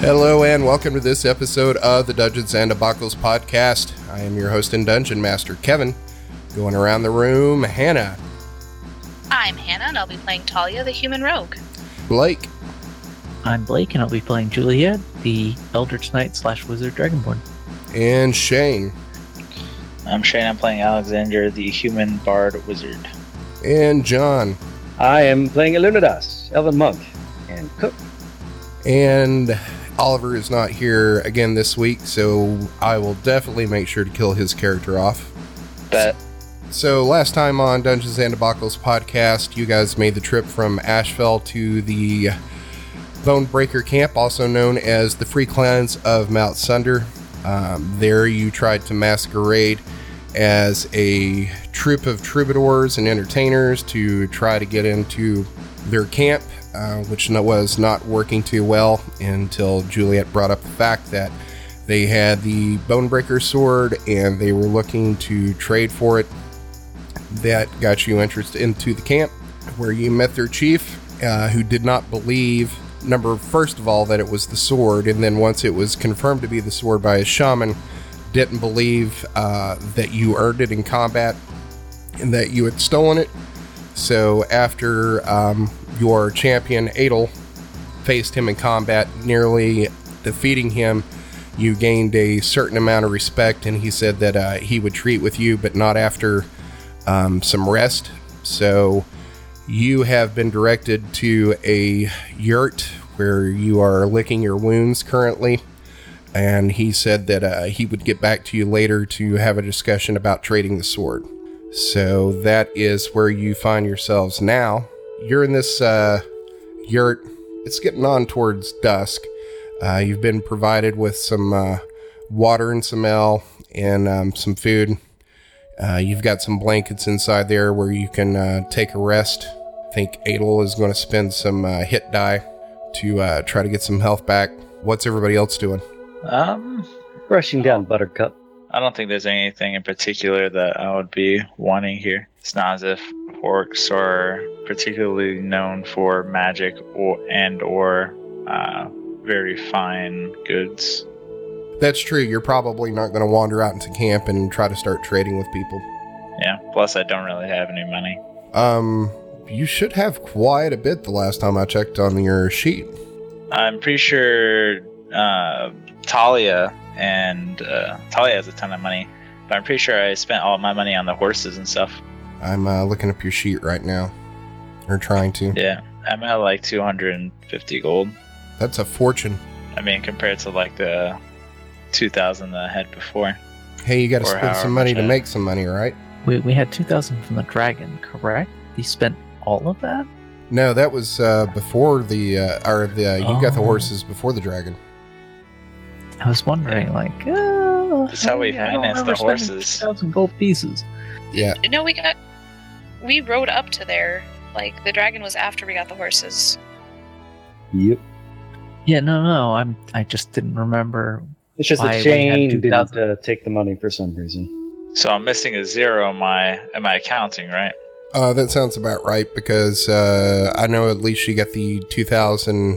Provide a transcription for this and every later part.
Hello and welcome to this episode of the Dungeons and Debacles podcast. I am your host and dungeon master, Kevin. Going around the room, Hannah, I'm Hannah, and I'll be playing Talia, the human rogue. Blake, I'm Blake, and I'll be playing Julia, the Eldritch Knight slash Wizard Dragonborn. and Shane, I'm Shane. I'm playing Alexander, the human bard wizard. and John, I am playing Illuminadas, Elven Monk, and Cook. and Oliver is not here again this week, so I will definitely make sure to kill his character off. Bet. So last time on Dungeons and Debacles podcast, you guys made the trip from Ashfell to the Bonebreaker Camp, also known as the Free Clans of Mount Sunder. Um, there, you tried to masquerade as a troop of troubadours and entertainers to try to get into their camp, uh, which was not working too well until Juliet brought up the fact that they had the Bonebreaker sword and they were looking to trade for it. That got you interested into the camp where you met their chief uh, who did not believe number first of all that it was the sword and then once it was confirmed to be the sword by a shaman didn't believe uh, that you earned it in combat and that you had stolen it. So after um, your champion adel faced him in combat nearly defeating him you gained a certain amount of respect and he said that uh, he would treat with you but not after um, some rest. So you have been directed to a yurt where you are licking your wounds currently. And he said that uh, he would get back to you later to have a discussion about trading the sword. So that is where you find yourselves now. You're in this uh, yurt. It's getting on towards dusk. Uh, you've been provided with some uh, water and some ale and um, some food. Uh, you've got some blankets inside there where you can uh, take a rest. I think Adel is going to spend some uh, hit die to uh, try to get some health back. What's everybody else doing? Um, Brushing down Buttercup. I don't think there's anything in particular that I would be wanting here. It's not as if orcs are particularly known for magic or and or uh, very fine goods. That's true. You're probably not going to wander out into camp and try to start trading with people. Yeah. Plus, I don't really have any money. Um, you should have quite a bit the last time I checked on your sheet. I'm pretty sure uh, Talia and uh, Talia has a ton of money, but I'm pretty sure I spent all my money on the horses and stuff. I'm uh, looking up your sheet right now, or trying to. Yeah, I'm at like 250 gold. That's a fortune. I mean, compared to like the 2,000 that I had before. Hey, you got to spend some money to make some money, right? We, we had 2,000 from the dragon, correct? He spent all of that? No, that was uh, before the uh, or the you got the Oh. horses before the dragon. I was wondering, like, oh, That's how we hey, finance the horses. 2,000 gold pieces. Yeah, No, we got. We rode up to there. Like, the dragon was after we got the horses. Yep. Yeah, no, no, I'm. I just didn't remember. It's just Why that we Shane didn't 2,000. uh, take the money for some reason. So I'm missing a zero in my in my accounting, right? uh, that sounds about right because uh, I know at least you got the two thousand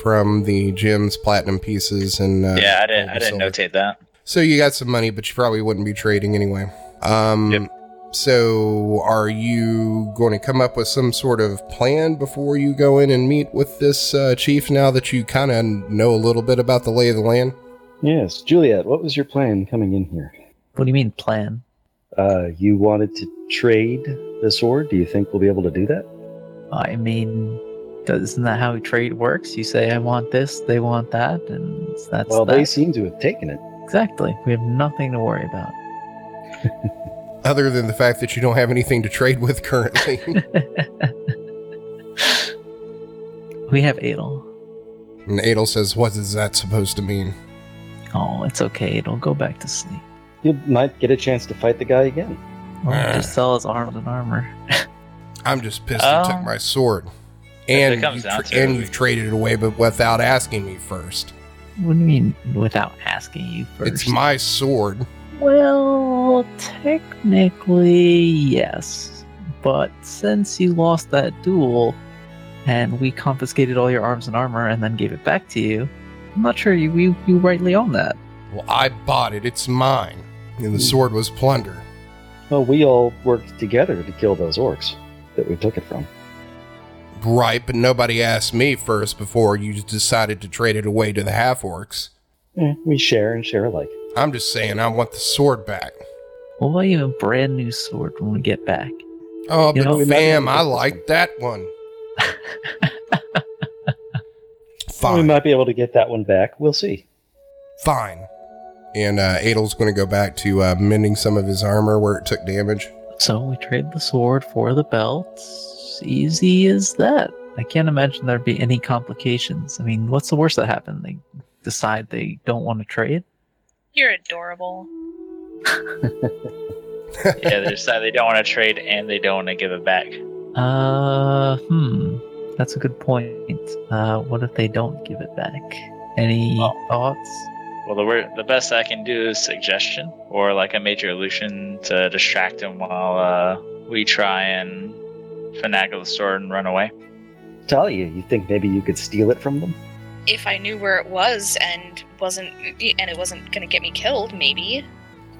from the gems, platinum pieces, and uh, yeah, I didn't I didn't silver. notate that. So you got some money, but you probably wouldn't be trading anyway. Um, Yep. So are you going to come up with some sort of plan before you go in and meet with this uh, chief? Now that you kind of know a little bit about the lay of the land. Yes, Juliet, what was your plan coming in here? What do you mean, plan? Uh, you wanted to trade the sword. Do you think we'll be able to do that? I mean, Doesn't that how trade works? You say, I want this, they want that, and that's well, that. they seem to have taken it. Exactly. We have nothing to worry about. Other than the fact that you don't have anything to trade with currently. we have Adel. and Adel says, What is that supposed to mean? Oh, it's okay, Adel. Go back to sleep. You might get a chance to fight the guy again. Oh, Ah. just sell his arms and armor. I'm just pissed you took Um, my sword. And, you tra- to and it, you've traded it away, but without asking me first. What do you mean without asking you first? It's my sword. Well, technically, yes. But since you lost that duel and we confiscated all your arms and armor and then gave it back to you, I'm not sure you, you, you rightly own that. Well, I bought it. It's mine. And the sword was plunder. Well, we all worked together to kill those orcs that we took it from. Right, but nobody asked me first before you decided to trade it away to the half orcs. Eh, we share and share alike. I'm just saying I want the sword back. We'll buy you a brand new sword when we get back. Oh, You but know, fam, be able to I like that one. We might be able to get that one back. We'll see. fine. And uh, Adel's going to go back to uh, mending some of his armor where it took damage. So we trade the sword for the belt. Easy as that. I can't imagine there'd be any complications. I mean, what's the worst that happened? They decide they don't want to trade? You're adorable. yeah, they decide they don't want to trade and they don't want to give it back. Uh, hmm. That's a good point. Uh, what if they don't give it back? Any Oh. thoughts? Well, the wor- the best I can do is suggestion or like a major illusion to distract him while uh, we try and finagle the sword and run away. Talia, you think maybe you could steal it from them? If I knew where it was and wasn't and it wasn't gonna get me killed, maybe.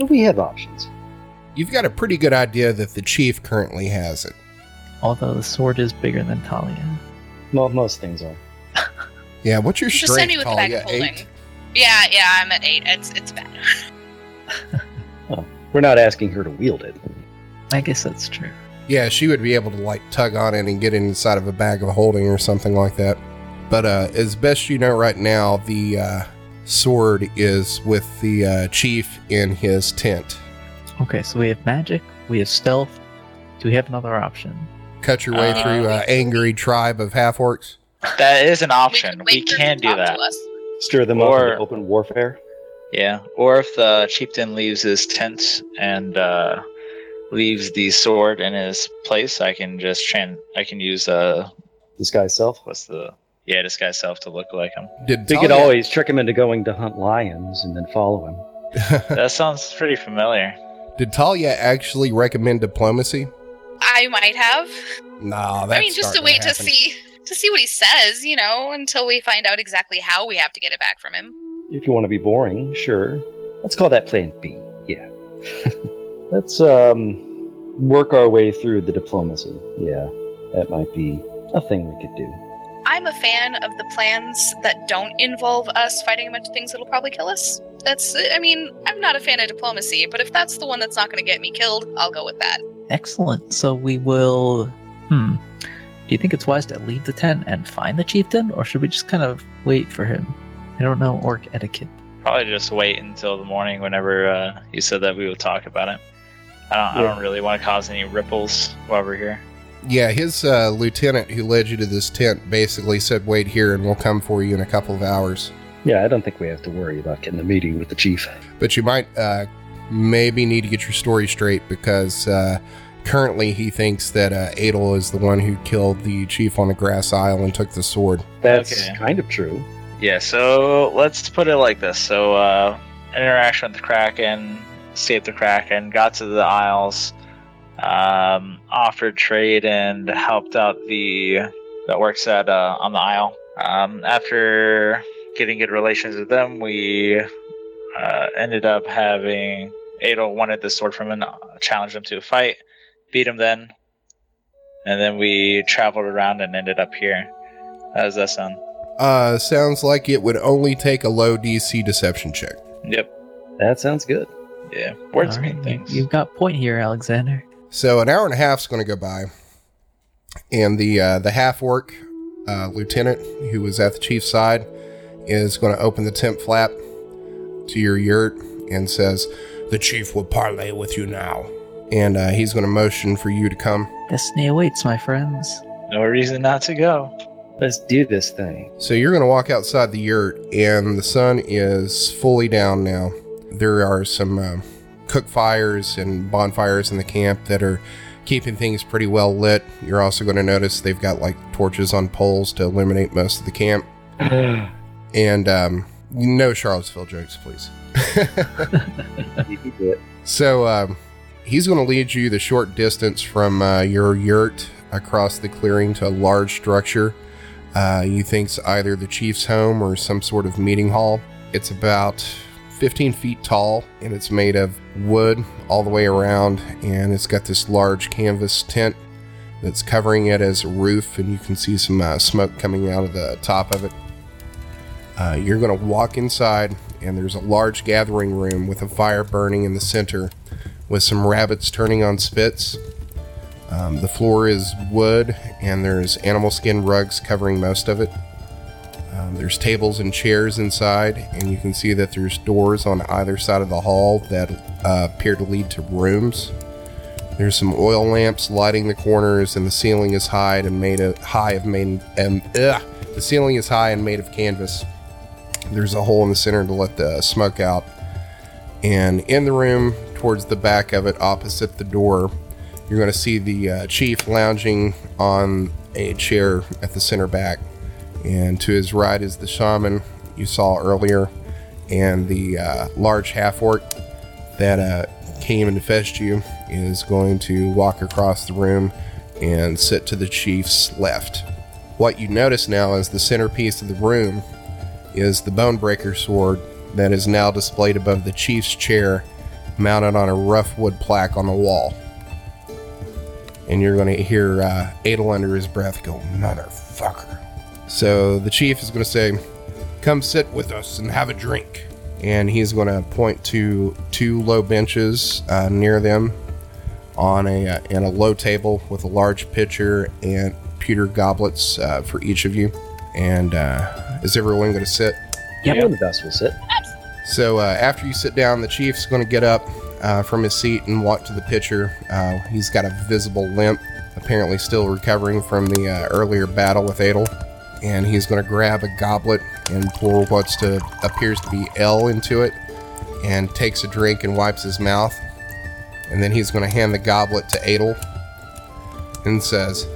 We have options. You've got a pretty good idea that the chief currently has it. Although the sword is bigger than Talia. Well, most things are. Yeah, what's your Just send me with the bag Talia? of holding. Eight? Yeah, yeah, I'm at eight. It's it's bad. well, oh, We're not asking her to wield it. I guess that's true. Yeah, she would be able to like tug on it and get it inside of a bag of holding or something like that. But uh, as best you know right now, the uh, sword is with the uh, chief in his tent. Okay, so we have magic, we have stealth. Do we have another option? Cut your way Uh, through uh, angry tribe of half orcs. That is an option. could We, wait for can them to do talk that. us. Stir them up Or- into open warfare. Yeah. Or if the chieftain leaves his tent and uh, leaves the sword in his place, I can just tran. I can use uh, Disguise self. what's the yeah disguise self to look like him. Did We could Talia- always trick him into going to hunt lions and then follow him. That sounds pretty familiar. Did Talia actually recommend diplomacy? I might have. Nah, that's I mean, just to wait to see to see what he says, you know, until we find out exactly how we have to get it back from him. If you want to be boring, sure. Let's call that plan B. Yeah. Let's um work our way through the diplomacy. Yeah. That might be a thing we could do. I'm a fan of the plans that don't involve us fighting a bunch of things that'll probably kill us. That's, I mean, I'm not a fan of diplomacy, but if that's the one that's not going to get me killed, I'll go with that. Excellent. So we will. Hmm. Do you think it's wise to leave the tent and find the chieftain, or should we just kind of wait for him? I don't know orc etiquette. Probably just wait until the morning whenever uh, you said that we would talk about it. I don't. I don't really want to cause any ripples while we're here. Yeah, his uh, lieutenant who led you to this tent basically said, "Wait here, and we'll come for you in a couple of hours." Yeah, I don't think we have to worry about getting a meeting with the chief. But you might uh, maybe need to get your story straight because uh, currently he thinks that uh, Adel is the one who killed the chief on the grass isle and took the sword. That's Okay. kind of true. Yeah. So let's put it like this. So uh, interaction with the Kraken, escaped the Kraken, got to the Isles, um, offered trade, and helped out the that works at uh, on the Isle. Um, after getting good relations with them, we uh, ended up having Adel wanted the sword from him, challenged him to a fight, beat him then, and then we traveled around and ended up here. How does that sound? Uh, sounds like it would only take a low DC deception check. Yep. That sounds good. Yeah. Words All mean things. You've got point here, Alexander. So an hour and a half is going to go by, and the uh, the half orc uh, lieutenant who was at the chief's side is going to open the tent flap to your yurt and says, "The chief will parley with you now." And uh, he's going to motion for you to come. Destiny awaits, my friends. No reason not to go. Let's do this thing. So you're going to walk outside the yurt, and the sun is fully down now. There are some uh, cook fires and bonfires in the camp that are keeping things pretty well lit. You're also going to notice they've got like torches on poles to illuminate most of the camp. And um, no Charlottesville jokes, please. You can do it. So um, he's going to lead you the short distance from uh, your yurt across the clearing to a large structure. Uh, you think's either the chief's home or some sort of meeting hall. It's about 15 feet tall and it's made of wood all the way around, and it's got this large canvas tent that's covering it as a roof, and you can see some uh, smoke coming out of the top of it. Uh, you're going to walk inside, and there's a large gathering room with a fire burning in the center with some rabbits turning on spits. Um, the floor is wood, and there's animal skin rugs covering most of it. Um, there's tables and chairs inside, and you can see that there's doors on either side of the hall that uh, appear to lead to rooms. There's some oil lamps lighting the corners, and the ceiling is high and made of high of made and ugh, the ceiling is high and made of canvas. There's a hole in the center to let the smoke out. And in the room, towards the back of it, opposite the door, you're going to see the uh, chief lounging on a chair at the center back. And to his right is the shaman you saw earlier, and the uh, large half orc that uh, came and fetched you is going to walk across the room and sit to the chief's left. What you notice now is the centerpiece of the room is the Bonebreaker sword that is now displayed above the chief's chair, mounted on a rough wood plaque on the wall. And you're going to hear uh, Adel under his breath go, Motherfucker. So the chief is going to say, Come sit with us and have a drink. And he's going to point to two low benches uh, near them on a uh, and a low table with a large pitcher and pewter goblets uh, for each of you. And uh, is everyone going to sit? Yeah, one of us will sit. So uh, after you sit down, the chief's going to get up uh, from his seat and walk to the pitcher. Uh, he's got a visible limp, apparently still recovering from the uh, earlier battle with Adel. And he's going to grab a goblet and pour what's to appears to be L into it, and takes a drink and wipes his mouth. And then he's going to hand the goblet to Adel and says,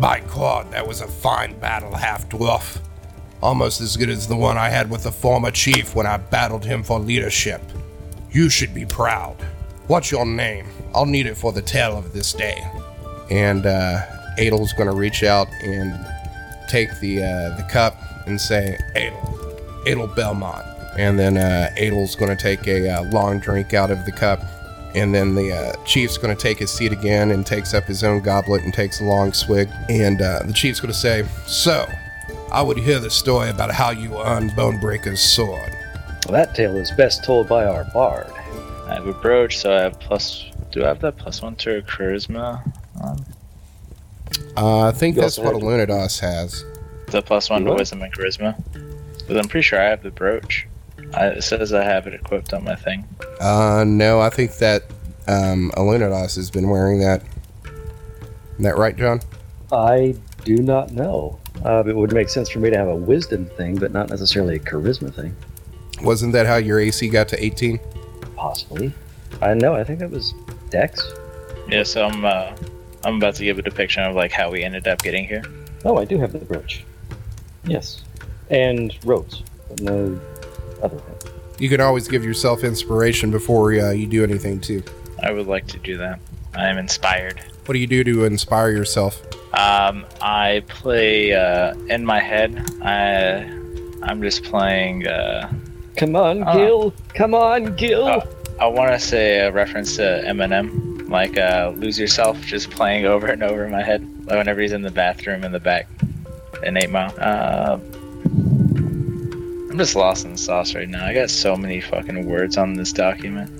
"By God, that was a fine battle, half dwarf." almost as good as the one I had with the former chief when I battled him for leadership. You should be proud. What's your name? I'll need it for the tale of this day. And uh, Adel's going to reach out and take the uh, the cup and say, Adel, Adel Belmont. And then uh, Adel's going to take a uh, long drink out of the cup. And then the uh, chief's going to take his seat again and takes up his own goblet and takes a long swig. And uh, the chief's going to say, So, I would hear the story about how you earned Bonebreaker's sword. Well, that tale is best told by our bard. I have a brooch, so I have plus. Do I have that plus one to charisma? Um, Uh, I think You that's what have- Alunidas has. the plus one You to what? wisdom and charisma. But I'm pretty sure I have the brooch. I, it says I have it equipped on my thing. Uh, no, I think that um, Alunidas has been wearing that. Isn't that right, John? I do not know. Uh, it would make sense for me to have a wisdom thing, but not necessarily a charisma thing. Wasn't that how your AC got to 18? Possibly. I know. I think that was Dex. Yeah, so I'm uh, I'm about to give a depiction of like how we ended up getting here. Oh, I do have the brooch. Yes, and ropes, but no other thing. You can always give yourself inspiration before uh, you do anything, too. I would like to do that. I am inspired. What do you do to inspire yourself? Um, I play uh, in my head. I I'm just playing. Uh, Come on. Gil! Come on, Gil! Oh. I want to say a reference to Eminem, like uh, "Lose Yourself," just playing over and over in my head. Whenever he's in the bathroom in the back in Eight Mile. Uh, I'm just lost in the sauce right now. I got so many fucking words on this document.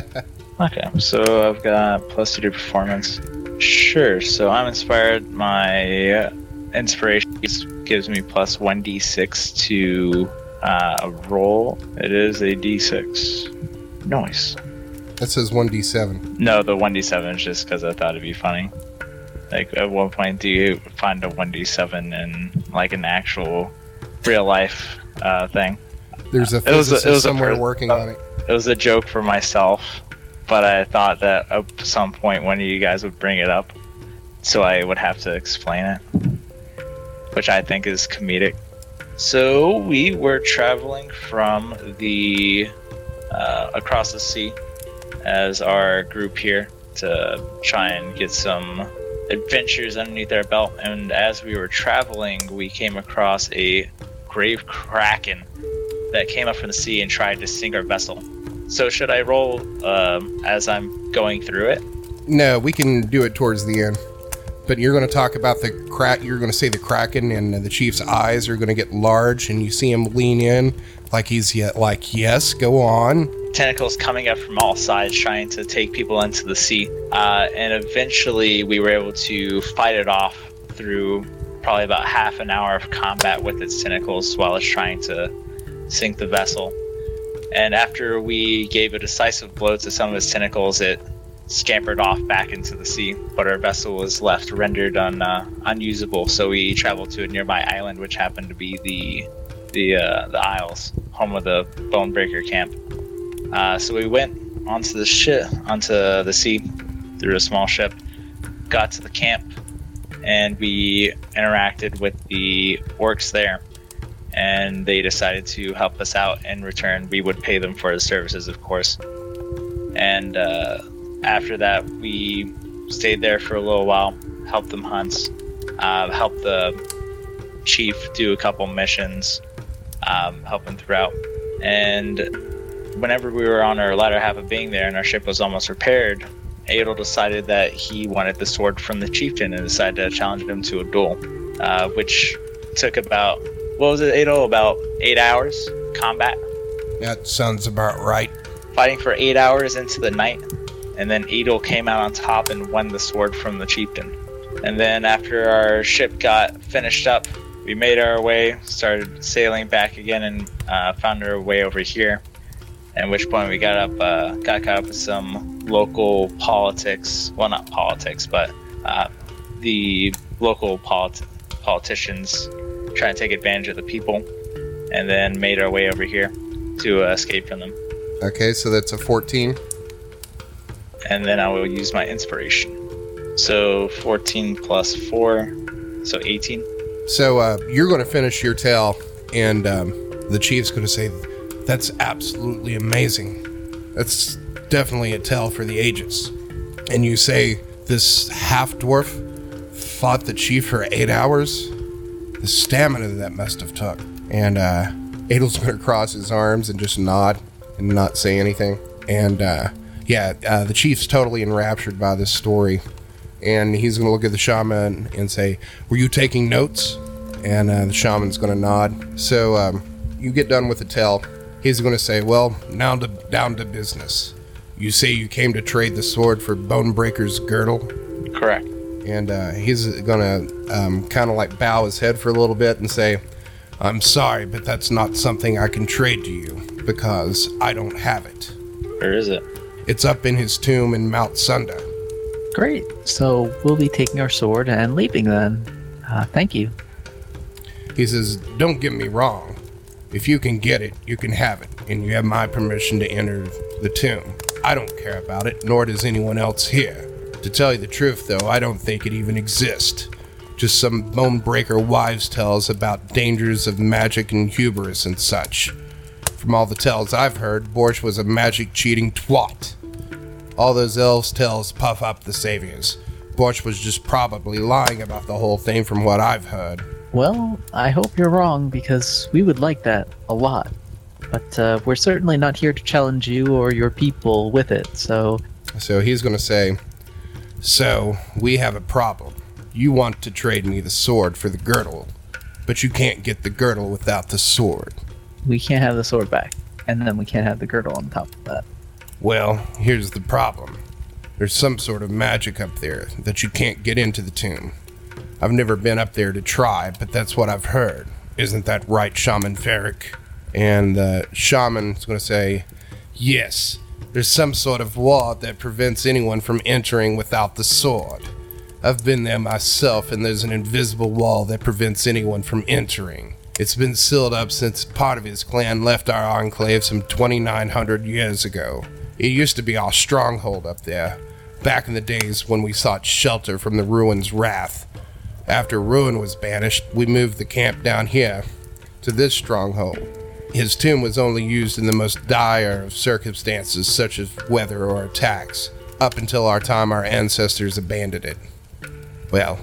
okay, so I've got plus two to performance. Sure. So I'm inspired. My inspiration gives me plus 1d6 to uh, roll. It is a d6. Nice. That says 1d7. No, the 1d7 is just because I thought it'd be funny. Like, at one point, do you find a 1d7 in, like, an actual real life uh, thing? There's a It was a- it physicist was a somewhere person- working on it. It was a joke for myself, but I thought that at some point one of you guys would bring it up, so I would have to explain it, which I think is comedic. So we were traveling from the uh, across the sea as our group here to try and get some adventures underneath our belt. And as we were traveling, we came across a grave kraken that came up from the sea and tried to sink our vessel. So should I roll um, as I'm going through it? No, we can do it towards the end. But you're going to talk about the crack. You're going to say the kraken, and the chief's eyes are going to get large, and you see him lean in, like he's yet like, yes, go on. Tentacles coming up from all sides, trying to take people into the sea. Uh, and eventually, we were able to fight it off through probably about half an hour of combat with its tentacles while it's trying to sink the vessel. And after we gave a decisive blow to some of its tentacles, it scampered off back into the sea. But our vessel was left rendered un, uh, unusable, so we traveled to a nearby island, which happened to be the the uh, the Isles, home of the Bonebreaker camp. Uh, so we went onto the ship, onto the sea, through a small ship, got to the camp, and we interacted with the orcs there. And they decided to help us out. In return, we would pay them for the services, of course. And uh, after that, we stayed there for a little while, helped them hunt, uh, helped the chief do a couple missions, um, help throughout. And whenever we were on our latter half of being there and our ship was almost repaired, Adel decided that he wanted the sword from the chieftain and decided to challenge him to a duel, uh, which took about, what was it, Adel? About eight hours combat, That sounds about right. fighting for eight hours into the night. And then Adel came out on top and won the sword from the chieftain. And then after our ship got finished up, we made our way, started sailing back again, and uh, found our way over here. At which point we got up, uh, got caught up with some local politics. Well, not politics, but uh, the local polit- politicians trying to take advantage of the people, and then made our way over here to uh, escape from them. Okay, so that's a 14. And then I will use my inspiration. So 14 plus 4, so 18. So uh, you're going to finish your tale, and um, the chief's going to say, "That's absolutely amazing. That's definitely a tale for the ages." And you say, "This half dwarf fought the chief for eight hours. The stamina that must have took." And uh, Adel's to cross his arms and just nod and not say anything. And uh, yeah, uh, the chief's totally enraptured by this story and he's to look at the shaman and say, "Were you taking notes?" And uh, the shaman's to nod. So um, you get done with the tell. He's going to say, "Well, now to, down to business. You say you came to trade the sword for Bonebreaker's girdle." Correct. and uh, he's gonna um, kind of like bow his head for a little bit and say, "I'm sorry, but that's not something I can trade to you because I don't have it. Where is it? It's up in his tomb in Mount Sunder." Great. So we'll be taking our sword and leaving then. Uh, thank you. He says, "Don't get me wrong. If you can get it, you can have it, and you have my permission to enter the tomb. I don't care about it, nor does anyone else here. To tell you the truth, though, I don't think it even exists. Just some bone breaker wives' tales about dangers of magic and hubris and such. From all the tales I've heard, Borsch was a magic cheating twat. All those elves' tales puff up the saviors. Borsch was just probably lying about the whole thing from what I've heard. Well, I hope you're wrong because we would like that a lot. But uh, we're certainly not here to challenge you or your people with it, so So he's going to say, So, we have a problem. You want to trade me the sword for the girdle, but you can't get the girdle without the sword. we can't have the sword back. And then we can't have the girdle on top of that. Well, here's the problem there's some sort of magic up there that you can't get into the tomb. I've never been up there to try, but that's what I've heard. Isn't that right, Shaman Ferric? And the shaman shaman's going to say, Yes, there's some sort of wall that prevents anyone from entering without the sword. I've been there myself, and there's an invisible wall that prevents anyone from entering. It's been sealed up since part of his clan left our enclave some 2,900 years ago. It used to be our stronghold up there, back in the days when we sought shelter from the Ruin's wrath. After Ruin was banished, we moved the camp down here to this stronghold. His tomb was only used in the most dire of circumstances, such as weather or attacks, up until our time our ancestors abandoned it. Well,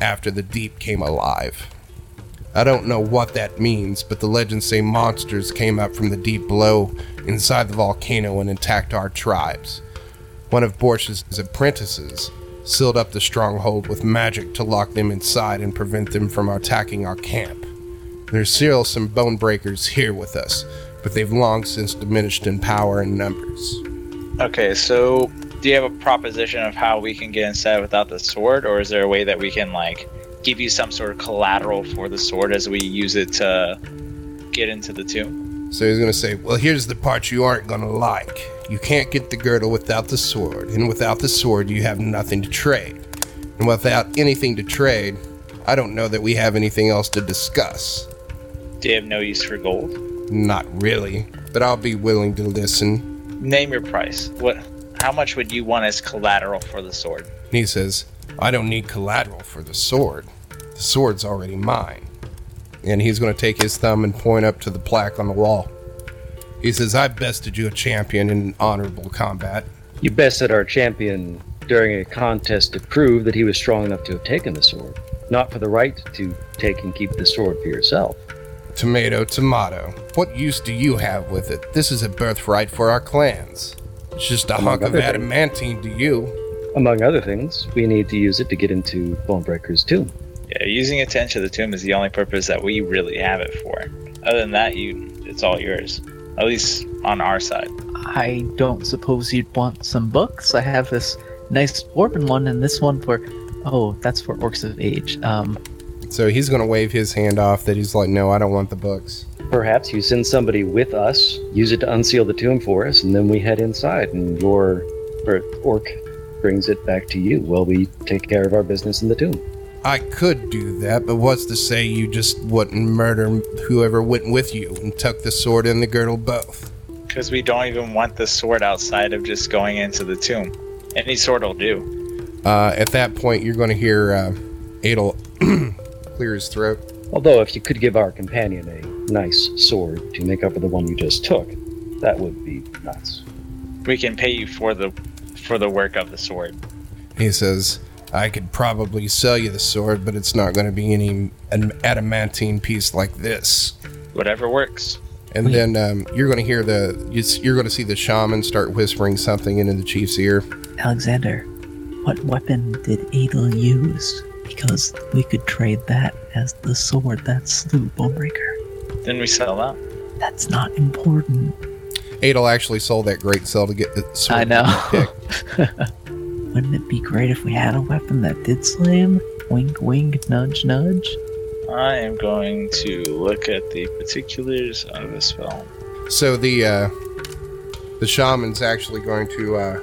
after the deep came alive. I don't know what that means, but the legends say monsters came up from the deep below inside the volcano and attacked our tribes. One of Borch's apprentices sealed up the stronghold with magic to lock them inside and prevent them from attacking our camp. There's still some bone breakers here with us, but they've long since diminished in power and numbers. Okay, so do you have a proposition of how we can get inside without the sword, or is there a way that we can like give you some sort of collateral for the sword as we use it to get into the tomb? So he's to say, Well, here's the part you aren't to like. You can't get the girdle without the sword, and without the sword, you have nothing to trade. And without anything to trade, I don't know that we have anything else to discuss. Do you have no use for gold? Not really, but I'll be willing to listen. Name your price. What? How much would you want as collateral for the sword? And he says, I don't need collateral for the sword. The sword's already mine. And he's going to take his thumb and point up to the plaque on the wall. He says, I bested you a champion in honorable combat. You bested our champion during a contest to prove that he was strong enough to have taken the sword, not for the right to take and keep the sword for yourself. Tomato, tomato. What use do you have with it? This is a birthright for our clans. It's just a Among hunk of other things. adamantine to you. Among other things, we need to use it to get into Bonebreaker's tomb. Yeah, using it to enter the tomb is the only purpose that we really have it for. Other than that, you it's all yours. At least on our side. I don't suppose you'd want some books. I have this nice dwarven one and this one for. Oh, that's for Orcs of Age. Um, So he's going to wave his hand off that he's like, no, I don't want the books. Perhaps you send somebody with us, use it to unseal the tomb for us, and then we head inside, and your or, orc brings it back to you while we take care of our business in the tomb. I could do that, but what's to say you just wouldn't murder whoever went with you and tuck the sword and the girdle both? Because we don't even want the sword outside of just going into the tomb. Any sword will do. Uh, at that point, you're going to hear uh, Adel clear his throat. Although, if you could give our companion a nice sword to make up for the one you just took, that would be nice. We can pay you for the for the work of the sword. He says, I could probably sell you the sword, but it's not going to be any an adamantine piece like this. Whatever works. And then um, you're going to hear the you s- you're going to see the shaman start whispering something into the chief's ear. Alexander, what weapon did Adel use? Because we could trade that as the sword that slew Bonebreaker. Then we sell that. That's not important. Adel actually sold that great cell to get the sword. I know. pick. Wouldn't it be great if we had a weapon that did slam? Wink, wink, nudge, nudge. I am going to look at the particulars of the spell. So the uh, the shaman's actually going to uh,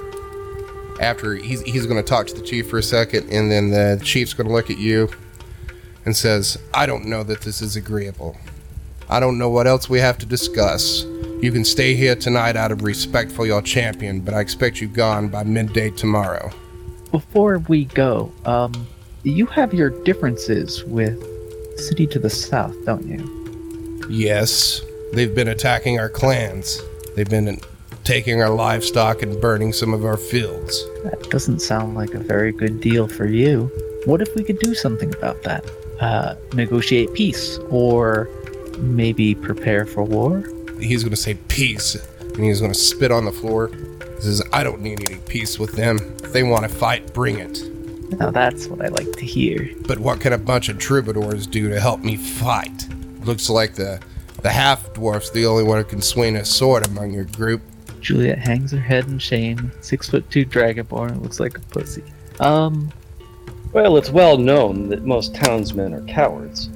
after he's he's going to talk to the chief for a second, and then the chief's going to look at you and says, "I don't know that this is agreeable. I don't know what else we have to discuss. You can stay here tonight out of respect for your champion, but I expect you gone by midday tomorrow." Before we go, um, you have your differences with city to the south, don't you? Yes, they've been attacking our clans. They've been taking our livestock and burning some of our fields. That doesn't sound like a very good deal for you. What if we could do something about that? Uh, negotiate peace, or maybe prepare for war? He's going to say peace and he's going to spit on the floor. He says, I don't need any peace with them. If they want to fight, bring it. Now that's what I like to hear. But what can a bunch of troubadours do to help me fight? Looks like the the half dwarf's the only one who can swing a sword among your group. Juliet hangs her head in shame. Six foot two dragonborn looks like a pussy. Um, Well, it's well known that most townsmen are cowards.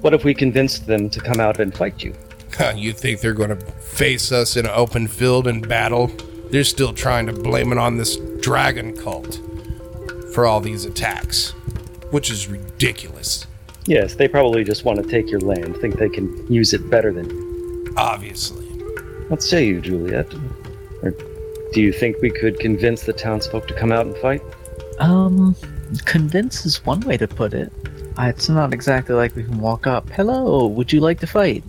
What if we convinced them to come out and fight you? You think they're going to face us in an open field and battle? They're still trying to blame it on this dragon cult for all these attacks, which is ridiculous. Yes, they probably just want to take your land, think they can use it better than you. Obviously. What say you, Juliet? Or do you think we could convince the townsfolk to come out and fight? Um, convince is one way to put it. It's not exactly like we can walk up. Hello, would you like to fight?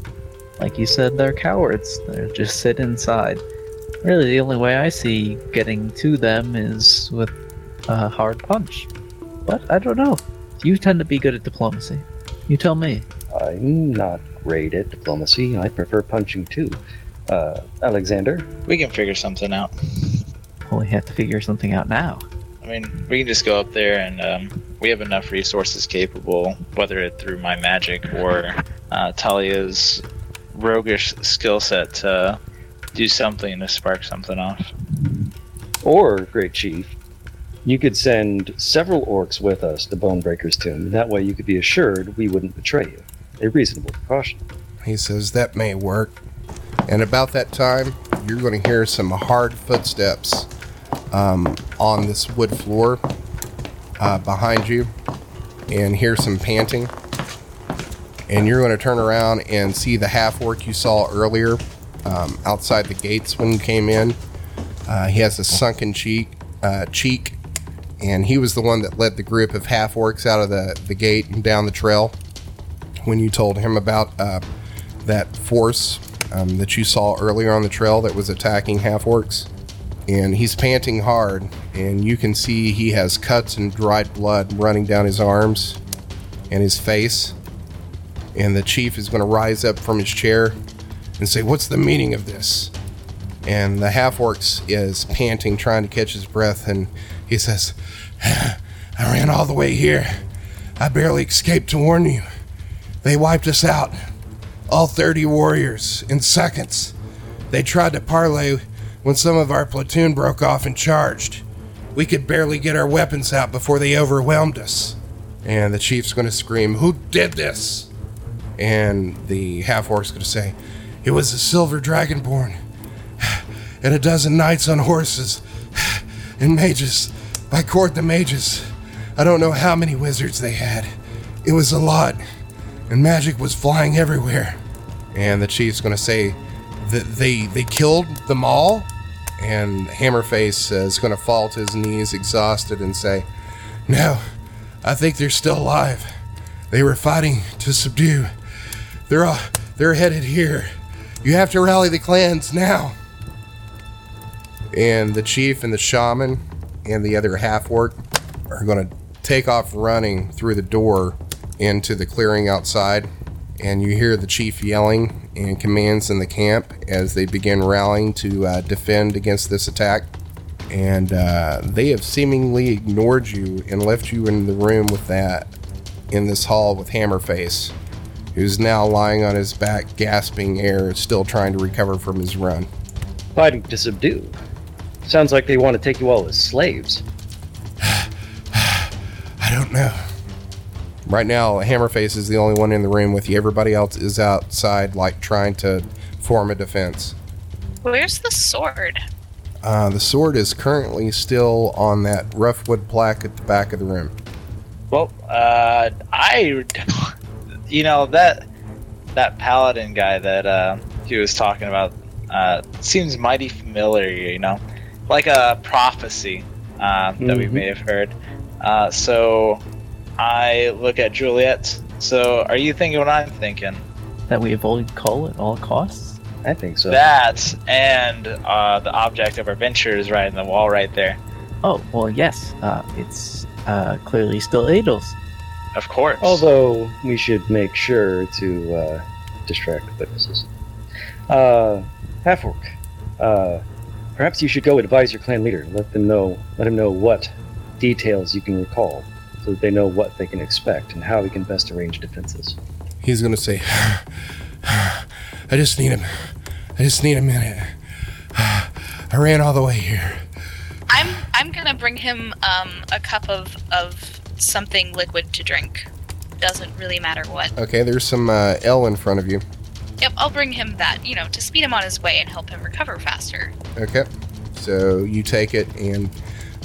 Like you said, they're cowards. They're just sit inside. Really, the only way I see getting to them is with a hard punch. But I don't know. You tend to be good at diplomacy. You tell me. I'm not great at diplomacy. I prefer punching too. Uh, Alexander? We can figure something out. Well, we have to figure something out now. I mean, we can just go up there and um, we have enough resources capable, whether it through my magic or uh, Talia's roguish skill set, to do something to spark something off. Or, Great Chief, you could send several orcs with us to Bonebreaker's tomb. That way you could be assured we wouldn't betray you. A reasonable precaution. He says that may work. And about that time, you're going to hear some hard footsteps um, on this wood floor uh, behind you and hear some panting. And you're going to turn around and see the half orc you saw earlier um, outside the gates when you came in. Uh, he has a sunken cheek, uh, cheek, and he was the one that led the group of half orcs out of the, the gate and down the trail when you told him about uh, that force um, that you saw earlier on the trail that was attacking half orcs. And he's panting hard, and you can see he has cuts and dried blood running down his arms and his face. And the chief is going to rise up from his chair and say, What's the meaning of this? And the half orcs is panting, trying to catch his breath, and he says, I ran all the way here. I barely escaped to warn you. They wiped us out. All 30 warriors in seconds. They tried to parley when some of our platoon broke off and charged. We could barely get our weapons out before they overwhelmed us. And the chief's going to scream, Who did this? And the half orc's going to say, It was a silver dragonborn. And a dozen knights on horses. And mages. By court the mages. I don't know how many wizards they had. It was a lot and magic was flying everywhere. And the chief's gonna say that they they killed them all, and Hammerface is gonna fall to his knees, exhausted, and say, "No, I think they're still alive. They were fighting to subdue. They're they're headed here. You have to rally the clans now." And the chief and the shaman and the other half orc are gonna take off running through the door into the clearing outside, and you hear the chief yelling and commands in the camp as they begin rallying to uh, defend against this attack. And uh, they have seemingly ignored you and left you in the room with that in this hall with Hammerface, who's now lying on his back, gasping air, still trying to recover from his run. Fighting to subdue. Sounds like they want to take you all as slaves. I don't know. Right now, Hammerface is the only one in the room with you. Everybody else is outside, like trying to form a defense. Where's the sword? Uh, the sword is currently still on that rough wood plaque at the back of the room. Well, uh, I, you know that that paladin guy that uh, he was talking about uh, seems mighty familiar. You know, like a prophecy uh, that we Mhm. may have heard. Uh, so I look at Juliet. So are you thinking what I'm thinking? That we avoid call at all costs? I think so. That and uh, the object of our venture is right in the wall right there. Oh, well, yes. Uh, it's uh, clearly still Adel's. Of course. Although we should make sure to uh, distract witnesses. Uh, Half orc, uh, perhaps you should go advise your clan leader. Let them know. Let him know what details you can recall, so that they know what they can expect and how we can best arrange defenses. He's gonna say, "I just need him. I just need a minute. I ran all the way here. I'm I'm gonna bring him um, a cup of of something liquid to drink. Doesn't really matter what. Okay, there's some uh, L in front of you. Yep, I'll bring him that, you know, to speed him on his way and help him recover faster. Okay. So you take it and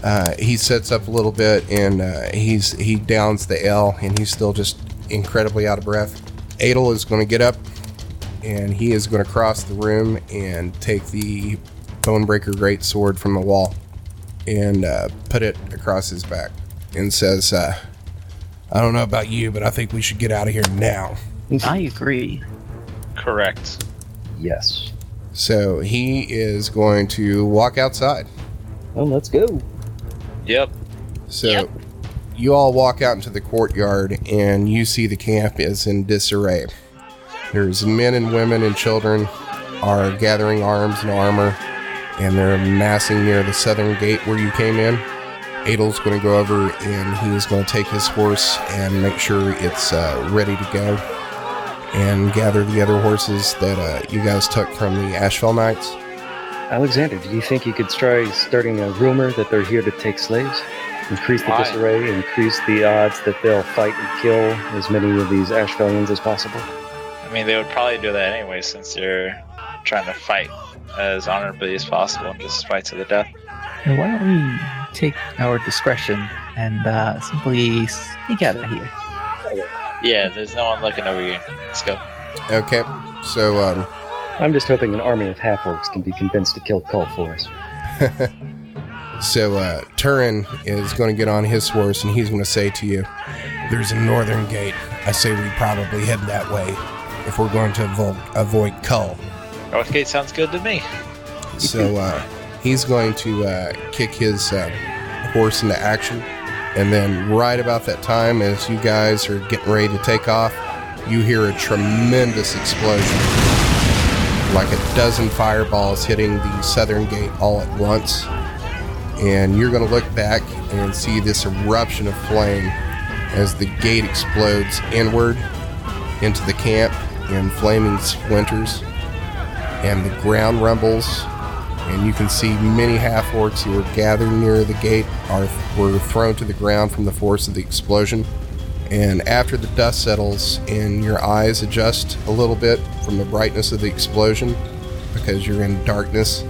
uh, he sets up a little bit and uh, he's he downs the L and he's still just incredibly out of breath. Adel is going to get up and he is going to cross the room and take the Bonebreaker Great Sword from the wall and uh, put it across his back and says, uh, I don't know about you, but I think we should get out of here now. I agree. Correct. Yes. So he is going to walk outside. Well, let's go. Yep. So Yep. you all walk out into the courtyard and you see the camp is in disarray. There's men and women and children are gathering arms and armor and they're massing near the southern gate where you came in. Adel's going to go over and he's going to take his horse and make sure it's uh, ready to go and gather the other horses that uh, you guys took from the Asheville Knights. Alexander, do you think you could try starting a rumor that they're here to take slaves? Increase the Why? disarray, increase the odds that they'll fight and kill as many of these Ashvalians as possible? I mean, they would probably do that anyway since you're trying to fight as honorably as possible and just fight to the death. And why don't we take our discretion and uh, simply sneak out of here? Yeah, there's no one looking over here. Let's go. Okay, so um, I'm just hoping an army of half orcs can be convinced to kill Cull for us. So uh, Turin is going to get on his horse and he's going to say to you, "There's a northern gate. I say we probably head that way if we're going to avoid, avoid Cull." Northgate sounds good to me. So uh, he's going to uh, kick his uh, horse into action, and then right about that time, as you guys are getting ready to take off, you hear a tremendous explosion, like a dozen fireballs hitting the southern gate all at once. And you're going to look back and see this eruption of flame as the gate explodes inward into the camp in flaming splinters, and the ground rumbles and you can see many half orcs who were gathered near the gate are were thrown to the ground from the force of the explosion. And after the dust settles and your eyes adjust a little bit from the brightness of the explosion, because you're in darkness,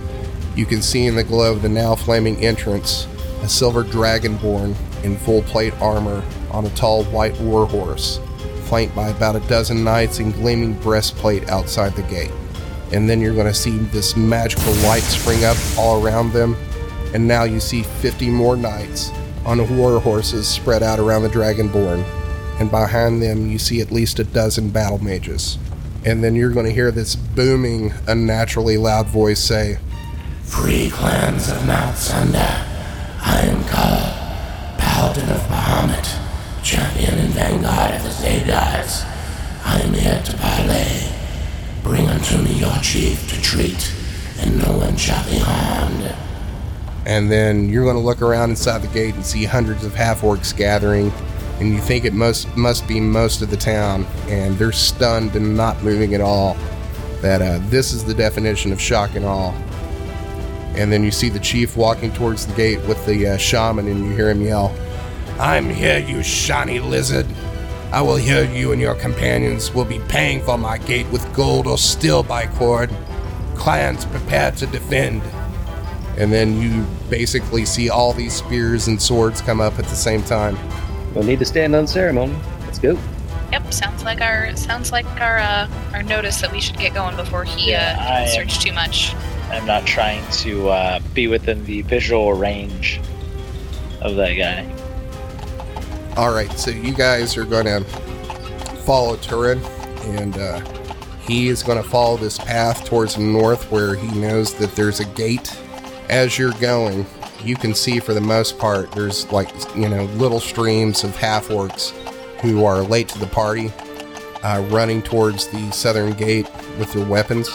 you can see in the glow of the now flaming entrance a silver dragonborn in full plate armor on a tall white warhorse, flanked by about a dozen knights in gleaming breastplate outside the gate and then you're going to see this magical light spring up all around them. And now you see 50 more knights on war horses spread out around the Dragonborn. And behind them, you see at least a dozen battle mages. And then you're going to hear this booming, unnaturally loud voice say, Free clans of Mount Sunder, I am Kal, Paladin of Bahamut, champion and vanguard of the Zaydars. I am here to parley. Bring unto me your chief to treat, and no one shall be harmed. and then you're going to look around inside the gate and see hundreds of half orcs gathering. And you think it must must be most of the town, and they're stunned and not moving at all. That uh, this is the definition of shock and awe. And then you see the chief walking towards the gate with the uh, shaman, and you hear him yell, I'm here, you shiny lizard. I will hear you and your companions will be paying for my gate with gold or steel by cord. Clans prepared to defend. And then you basically see all these spears and swords come up at the same time. No need to stand on ceremony. Let's go. Yep, sounds like our sounds like our uh, our notice that we should get going before he Yeah, uh, I am- too much. I'm not trying to uh, be within the visual range of that guy. All right, so you guys are going to follow Turin, and uh, he is going to follow this path towards the north where he knows that there's a gate. As you're going, you can see for the most part there's like, you know, little streams of half orcs who are late to the party, uh, running towards the southern gate with their weapons.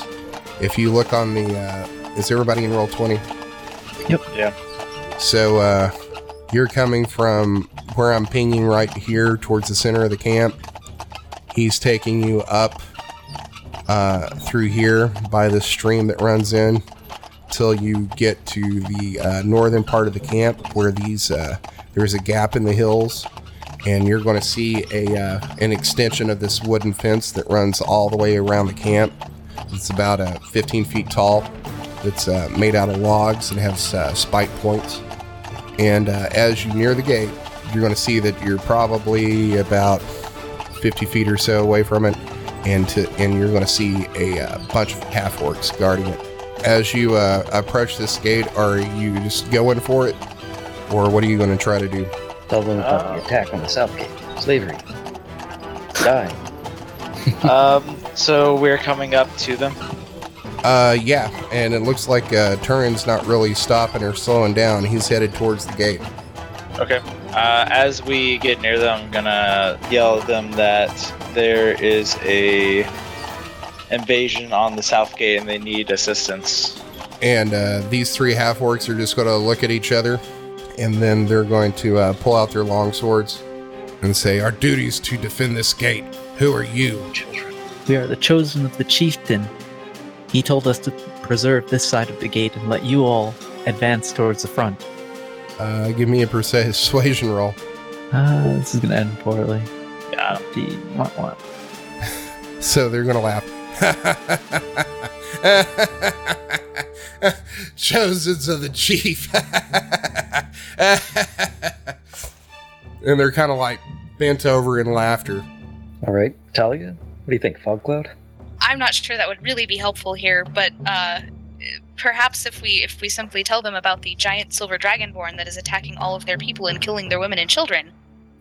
If you look on the, uh, is everybody in Roll20? Yep. Yeah. So uh, you're coming from where I'm pinging right here towards the center of the camp. He's taking you up uh, through here by the stream that runs in till you get to the uh, northern part of the camp where these uh, there's a gap in the hills and you're going to see a uh, an extension of this wooden fence that runs all the way around the camp. It's about uh, 15 feet tall. It's uh, made out of logs and has uh, spike points. And as you near the gate, you're going to see that you're probably about 50 feet or so away from it, and to and you're going to see a uh, bunch of half orcs guarding it. As you uh, approach this gate, are you just going for it, or what are you going to try to do? Tell them about Uh. attack on the South Gate. Slavery. Die. um, so we're coming up to them. Uh, yeah, and it looks like uh, Turin's not really stopping or slowing down. He's headed towards the gate. Okay. Uh, as we get near them, I'm gonna yell at them that there is a invasion on the south gate and they need assistance. And uh, these three half orcs are just going to look at each other, and then they're going to uh, pull out their long swords and say, "Our duty is to defend this gate. Who are you?" Children. We are the chosen of the chieftain. He told us to preserve this side of the gate and let you all advance towards the front. Uh, give me a persuasion roll. Ah, this is gonna end poorly. Yeah. Gee, what, what? So they're going to laugh. Chosens of the chief. and they're kind of like bent over in laughter. All right, Talia, what do you think? Fog cloud? I'm not sure that would really be helpful here, but uh, perhaps if we if we simply tell them about the giant silver dragonborn that is attacking all of their people and killing their women and children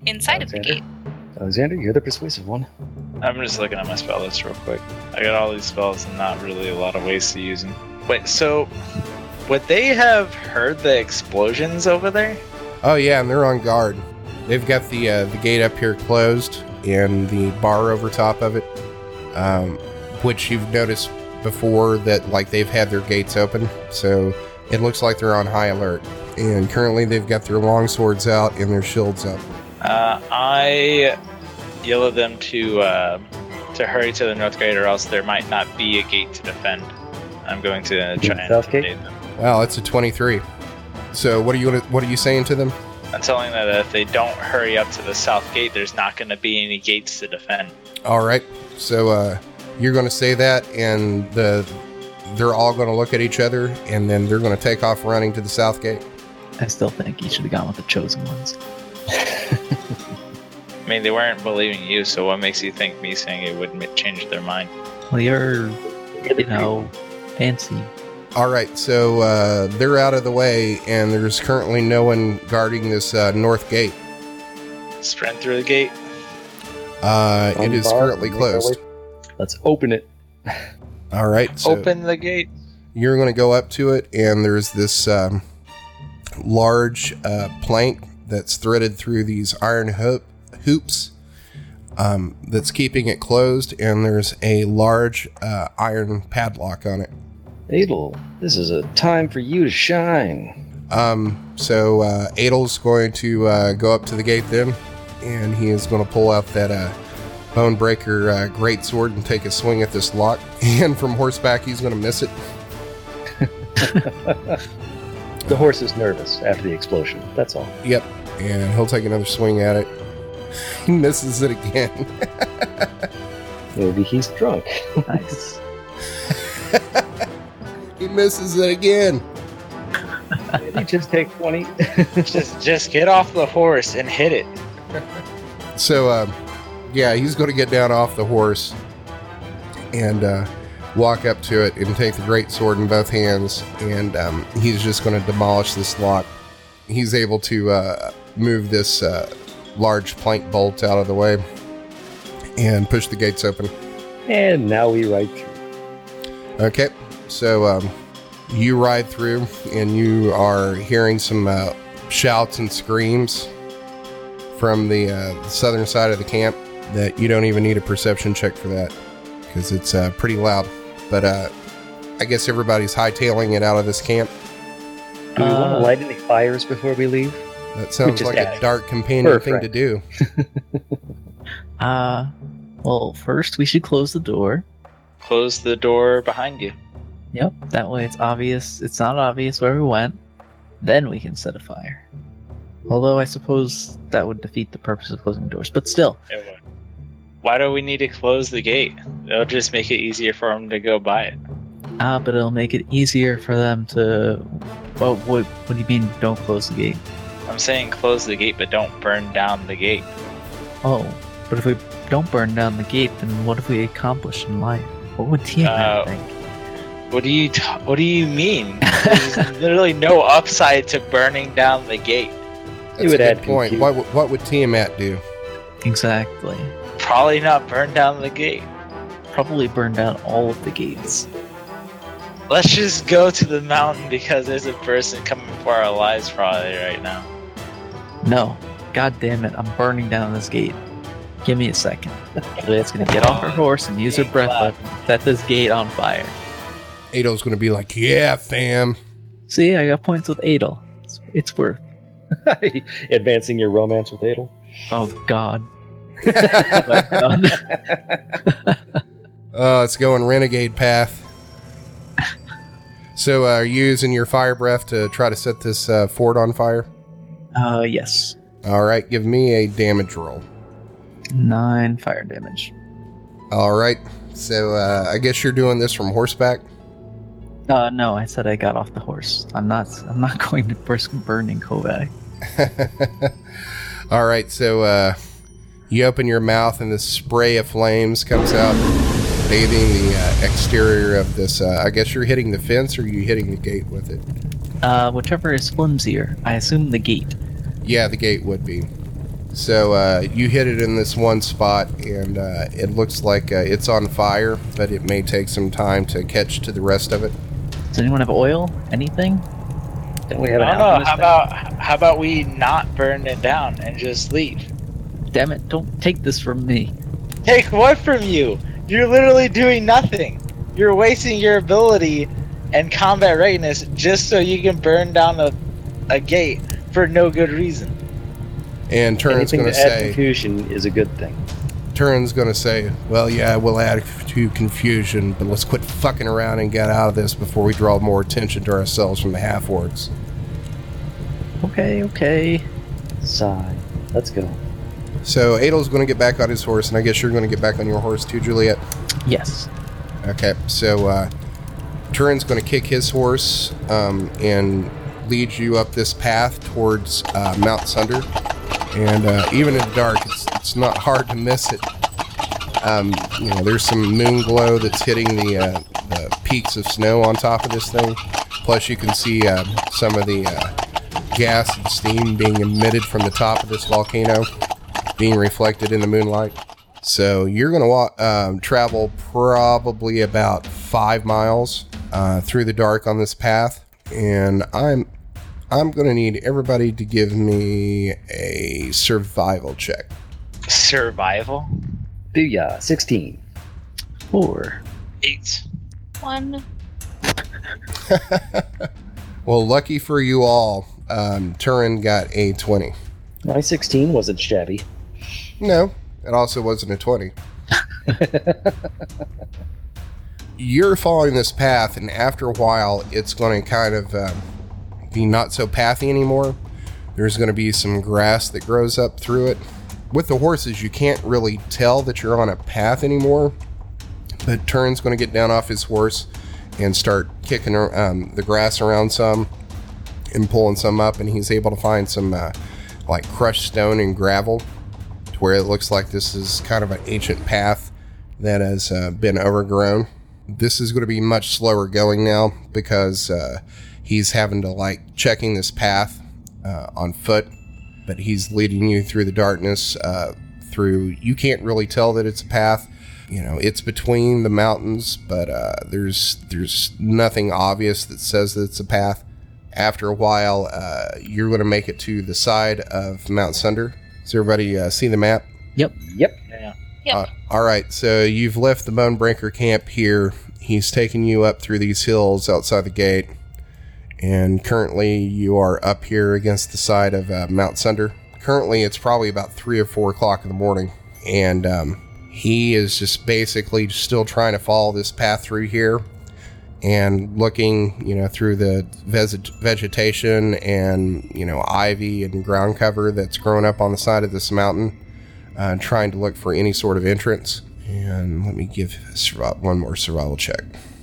inside of the gate. Alexander, you're the persuasive one. I'm just looking at my spell list real quick. I got all these spells and not really a lot of ways to use them. Wait, so would they have heard the explosions over there? Oh yeah, and they're on guard. They've got the uh, the gate up here closed and the bar over top of it, um, which you've noticed before that like they've had their gates open. So it looks like they're on high alert. And currently they've got their long swords out and their shields up. Uh, I yell at them to uh, to hurry to the north gate, or else there might not be a gate to defend. I'm going to try and South gate? intimidate them. Wow, that's a twenty-three. So what are you what are you saying to them? I'm telling them that if they don't hurry up to the south gate, there's not going to be any gates to defend. All right. So uh, you're going to say that, and the they're all going to look at each other, and then they're going to take off running to the south gate. I still think you should have gone with the chosen ones. I mean, they weren't believing you, so what makes you think me saying it would change their mind? Well, you're, you know, fancy. All right. So uh, they're out of the way, and there's currently no one guarding this uh, north gate. Sprint through the gate. Uh, it On is bar, currently make our way- closed. Let's open it. All right. So Open the gate. you're going to go up to it, and there's this um, large uh, plank that's threaded through these iron hoop, hoops um, that's keeping it closed, and there's a large uh, iron padlock on it. Adel, this is a time for you to shine. Um, so uh, Adel's going to uh, go up to the gate then, and he is going to pull out that uh, bone uh, great sword and take a swing at this lock. And from horseback, he's going to miss it. The horse is nervous after the explosion. That's all. Yep, and he'll take another swing at it. He misses it again. Maybe he's drunk. Nice. he misses it again. Did he just take 20? just, just get off the horse and hit it. So, um, yeah, he's going to get down off the horse and uh, walk up to it and take the great sword in both hands, and um, he's just going to demolish this lock. He's able to uh, move this uh, large plank bolt out of the way and push the gates open. and now we ride through. Okay, so um, you ride through, and you are hearing some uh, shouts and screams from the, uh, the southern side of the camp. That you don't even need a perception check for that because it's uh, pretty loud. But uh, I guess everybody's hightailing it out of this camp. Do we want Uh, to light any fires before we leave? That sounds like got a dark companion thing to do. Uh, well, first we should close the door. Close the door behind you. Yep, that way it's obvious. It's not obvious where we went. Then we can set a fire. Although I suppose that would defeat the purpose of closing doors. But still, It would. Why do we need to close the gate? It'll just make it easier for them to go by it. ah, but it'll make it easier for them to. Well, what, what do you mean? Don't close the gate? I'm saying close the gate, but don't burn down the gate. Oh, but if we don't burn down the gate, then what have we accomplished in life? What would Tiamat Uh, think? What do you t- What do you mean? There's literally no upside to burning down the gate. That's It would a good add point. confu- What, would- what would Tiamat do? Exactly. Probably not burn down the gate. Probably burn down all of the gates. Let's just go to the mountain because there's a person coming for our lives probably right now. No. God damn it, I'm burning down this gate. Give me a second. Juliet's gonna get off her horse and use her breath weapon to set this gate on fire. Ado's going to be like, yeah, fam. See, I got points with Adel. It's, it's worth. Advancing your romance with Adel. Oh God. Uh, it's going renegade path. So, uh, are you using your fire breath to try to set this uh, fort on fire? uh, yes. All right, give me a damage roll. Nine fire damage. All right, so uh, I guess you're doing this from horseback. Uh, no, I said I got off the horse. I'm not. I'm not going to risk burning Kovac. All right, so uh, you open your mouth and this spray of flames comes out, bathing the uh, exterior of this. Uh, I guess you're hitting the fence, or are you hitting the gate with it? Uh, whichever is flimsier. I assume the gate. Yeah, the gate would be. So uh, you hit it in this one spot, and uh, it looks like uh, it's on fire, but it may take some time to catch to the rest of it. Does anyone have oil? Anything? Don't we have I don't know. How now? about how about we not burn it down and just leave? Damn it! Don't take this from me. Take what from you? You're literally doing nothing. You're wasting your ability and combat readiness just so you can burn down a, a gate for no good reason. And Turin's going to to add say, confusion is a good thing. Turin's going to say, well, yeah, we'll add to confusion, but let's quit fucking around and get out of this before we draw more attention to ourselves from the half orcs. Okay, okay. Sigh. Let's go. So Adel's going to get back on his horse, and I guess you're going to get back on your horse too, Juliet. Yes. Okay, so uh, Turin's going to kick his horse um, and lead you up this path towards uh, Mount Sunder. And uh, even in the dark, it's, it's not hard to miss it. Um, you know, there's some moon glow that's hitting the, uh, the peaks of snow on top of this thing. Plus, you can see uh, some of the uh, gas and steam being emitted from the top of this volcano being reflected in the moonlight. So you're going to walk, um, travel probably about five miles uh, through the dark on this path, and I'm I'm going to need everybody to give me a survival check. Survival. Booyah. 16. Four. Eight. One. Well, lucky for you all, um, Turin got a 20. My 16 wasn't shabby. No, it also wasn't a 20. You're following this path, and after a while, it's going to kind of um, be not so pathy anymore. There's going to be some grass that grows up through it. With the horses, you can't really tell that you're on a path anymore. But Turin's going to get down off his horse and start kicking um, the grass around some and pulling some up, and he's able to find some uh, like crushed stone and gravel where it looks like this is kind of an ancient path that has uh, been overgrown. This is going to be much slower going now because uh, he's having to like checking this path uh, on foot, but he's leading you through the darkness. Uh, through you can't really tell that it's a path. You know, it's between the mountains, but uh, there's there's nothing obvious that says that it's a path. After a while, uh, you're going to make it to the side of Mount Sunder. Does everybody uh, see the map? Yep. Yep. Yeah. Uh, all right, so you've left the Bonebreaker camp here. He's taking you up through these hills outside the gate, and currently you are up here against the side of uh, Mount Sunder. Currently, it's probably about three or four o'clock in the morning, and um, he is just basically still trying to follow this path through here. And looking, you know, through the ves- vegetation and you know ivy and ground cover that's grown up on the side of this mountain, uh, trying to look for any sort of entrance. And let me give survi- one more survival check.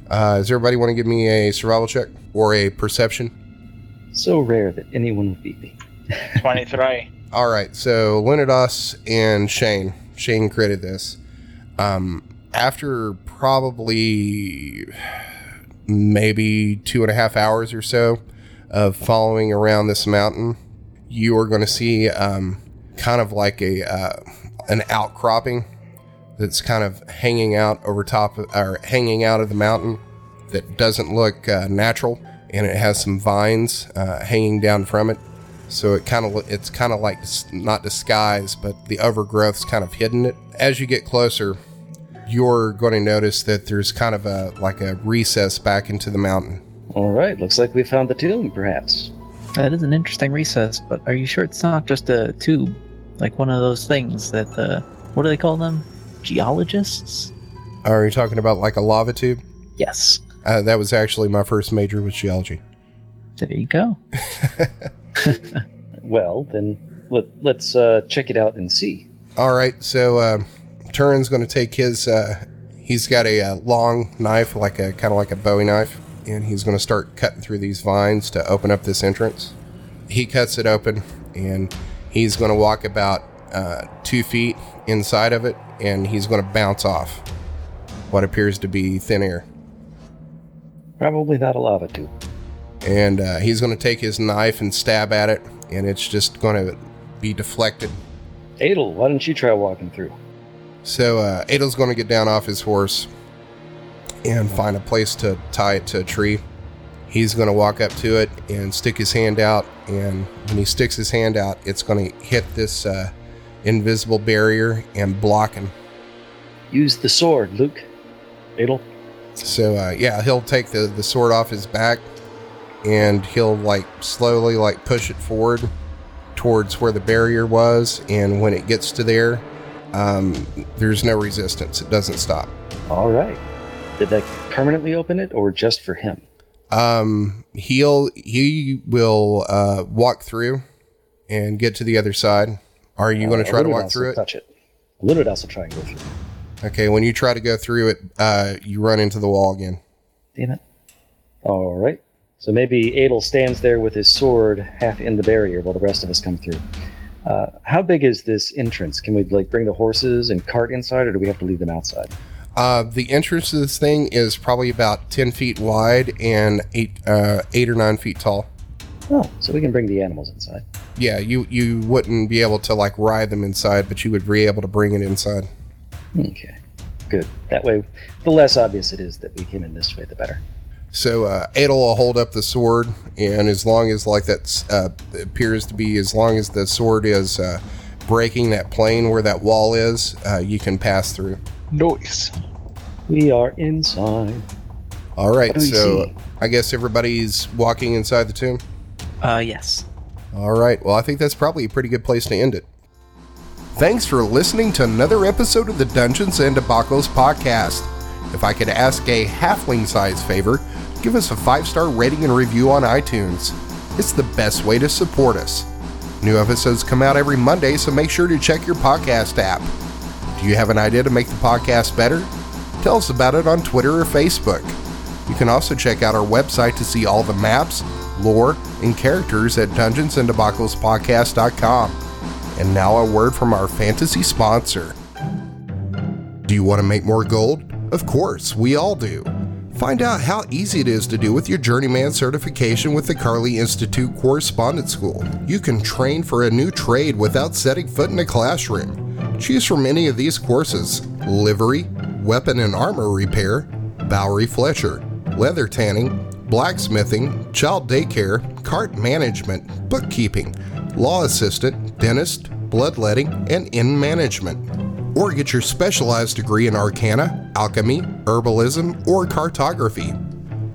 Uh, does everybody want to give me a survival check or a perception? So rare that anyone would beat me. 23. All right, so Leonidas and Shane. Shane created this. Um, after probably maybe two and a half hours or so of following around this mountain, you are going to see um, kind of like a uh, an outcropping that's kind of hanging out over top of, or hanging out of the mountain that doesn't look uh, natural, and it has some vines uh, hanging down from it. So it kind of it's kind of like not disguised, but the overgrowth's kind of hidden it. As you get closer, you're going to notice that there's kind of a like a recess back into the mountain. All right, looks like we found the tomb, perhaps. That is an interesting recess, but are you sure it's not just a tube? Like one of those things that the. What do they call them? Geologists? Are you talking about like a lava tube? Yes. Uh, that was actually my first major was geology. There you go. Well, then let, let's uh, check it out and see. All right, so uh, Turin's going to take his. Uh, he's got a, uh long knife, like a kind of like a Bowie knife, and he's going to start cutting through these vines to open up this entrance. He cuts it open, and he's going to walk about uh, two feet inside of it, and he's going to bounce off what appears to be thin air. Probably not a lava tube. And uh, he's going to take his knife and stab at it, and it's just going to be deflected Adel, why don't you try walking through? So uh, Adel's going to get down off his horse and find a place to tie it to a tree. He's going to walk up to it and stick his hand out. And when he sticks his hand out, it's going to hit this uh, invisible barrier and block him. Use the sword, Luke. Adel. So uh, yeah, he'll take the, the sword off his back and he'll like slowly like push it forward towards where the barrier was. And when it gets to there, um, there's no resistance. It doesn't stop. All right. Did that permanently open it or just for him? Um, he'll he will uh, walk through and get to the other side. Are you going to Uh, try to walk through it? Touch it. Leonidas will try and go through. Okay, when you try to go through it, uh, you run into the wall again. Damn it. All right. So maybe Adel stands there with his sword half in the barrier while the rest of us come through. Uh, how big is this entrance? Can we like bring the horses and cart inside, or do we have to leave them outside? Uh, the entrance to this thing is probably about ten feet wide and eight uh, eight or nine feet tall. Oh, so we can bring the animals inside. Yeah, you you wouldn't be able to like ride them inside, but you would be able to bring it inside. Okay, good. That way, the less obvious it is that we came in this way, the better. So uh, Adel will hold up the sword, and as long as like that uh, appears to be, as long as the sword is uh, breaking that plane where that wall is, uh, you can pass through. Noise. We are inside. All right, What so see? I guess everybody's walking inside the tomb. Uh, yes. All right, well, I think that's probably a pretty good place to end it. Thanks for listening to another episode of the Dungeons and Debacles podcast. If I could ask a halfling size favor, give us a five star rating and review on iTunes. It's the best way to support us. New episodes come out every Monday, so make sure to check your podcast app. Do you have an idea to make the podcast better? Tell us about it on Twitter or Facebook. You can also check out our website to see all the maps, lore, and characters at dungeonsanddebacklespodcast.com. And now a word from our fantasy sponsor. Do you want to make more gold? Of course, we all do. Find out how easy it is to do with your journeyman certification with the Carly Institute Correspondence School. You can train for a new trade without setting foot in a classroom. Choose from any of these courses livery, weapon and armor repair, Bowyer Fletcher, leather tanning, blacksmithing, child daycare, cart management, bookkeeping, law assistant, dentist, bloodletting, and inn management or get your specialized degree in arcana, alchemy, herbalism, or cartography.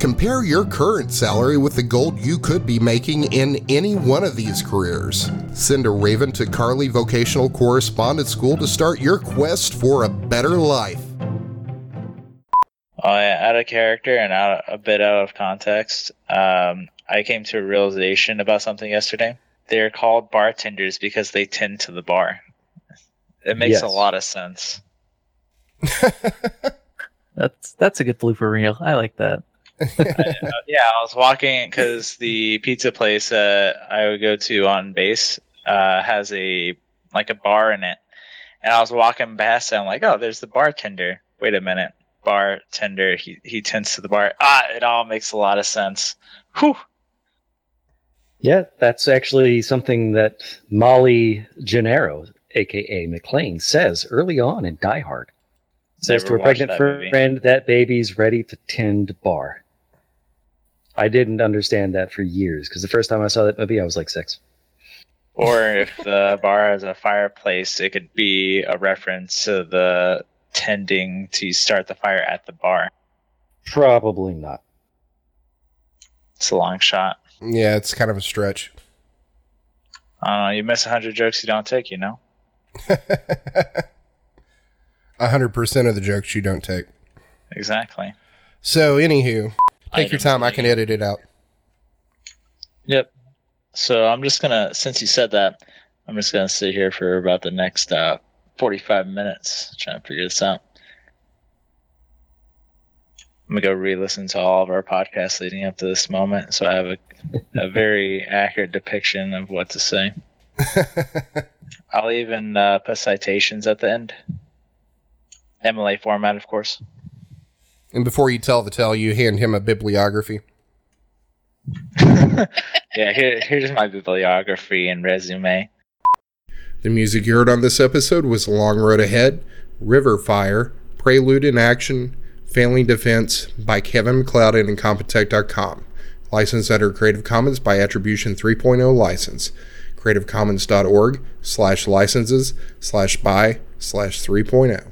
Compare your current salary with the gold you could be making in any one of these careers. Send a raven to Carly Vocational Correspondence School to start your quest for a better life. Oh, yeah, out of character and out a bit out of context, um, I came to a realization about something yesterday. They're called bartenders because they tend to the bar. It makes a lot of sense. That's that's a good blooper reel. I like that. Uh, yeah, I was walking because the pizza place that I would go to on base uh, has a like a bar in it, and I was walking past. And I'm like, oh, there's the bartender. Wait a minute, bartender. He he tends to the bar. Ah, it all makes a lot of sense. Whew. Yeah, that's actually something that Molly Gennaro, aka McClane, says early on in Die Hard. Says to Never her watched pregnant that movie. friend, "That baby's ready to tend bar." I didn't understand that for years because the first time I saw that movie, I was like six. Or if the bar has a fireplace, it could be a reference to the tending to start the fire at the bar. Probably not. It's a long shot. yeah, it's kind of a stretch. I don't know. You miss 100 jokes you don't take, you know? A hundred percent of the jokes you don't take. Exactly. So, anywho, take your time. I can edit it out. Yep. So I'm just gonna, since you said that, I'm just gonna sit here for about the next uh, 45 minutes trying to figure this out. I'm gonna go re-listen to all of our podcasts leading up to this moment, so I have a, a very accurate depiction of what to say. I'll even uh, put citations at the end. MLA format, of course. and before you tell the tale, you hand him a bibliography. yeah, here, here's my bibliography and resume. The music you heard on this episode was Long Road Ahead, River Fire, Prelude in Action, Failing Defense by Kevin MacLeod and Incompetech.com. Licensed under Creative Commons by Attribution 3.0 license. CreativeCommons.org slash licenses slash by slash oh. 3.0.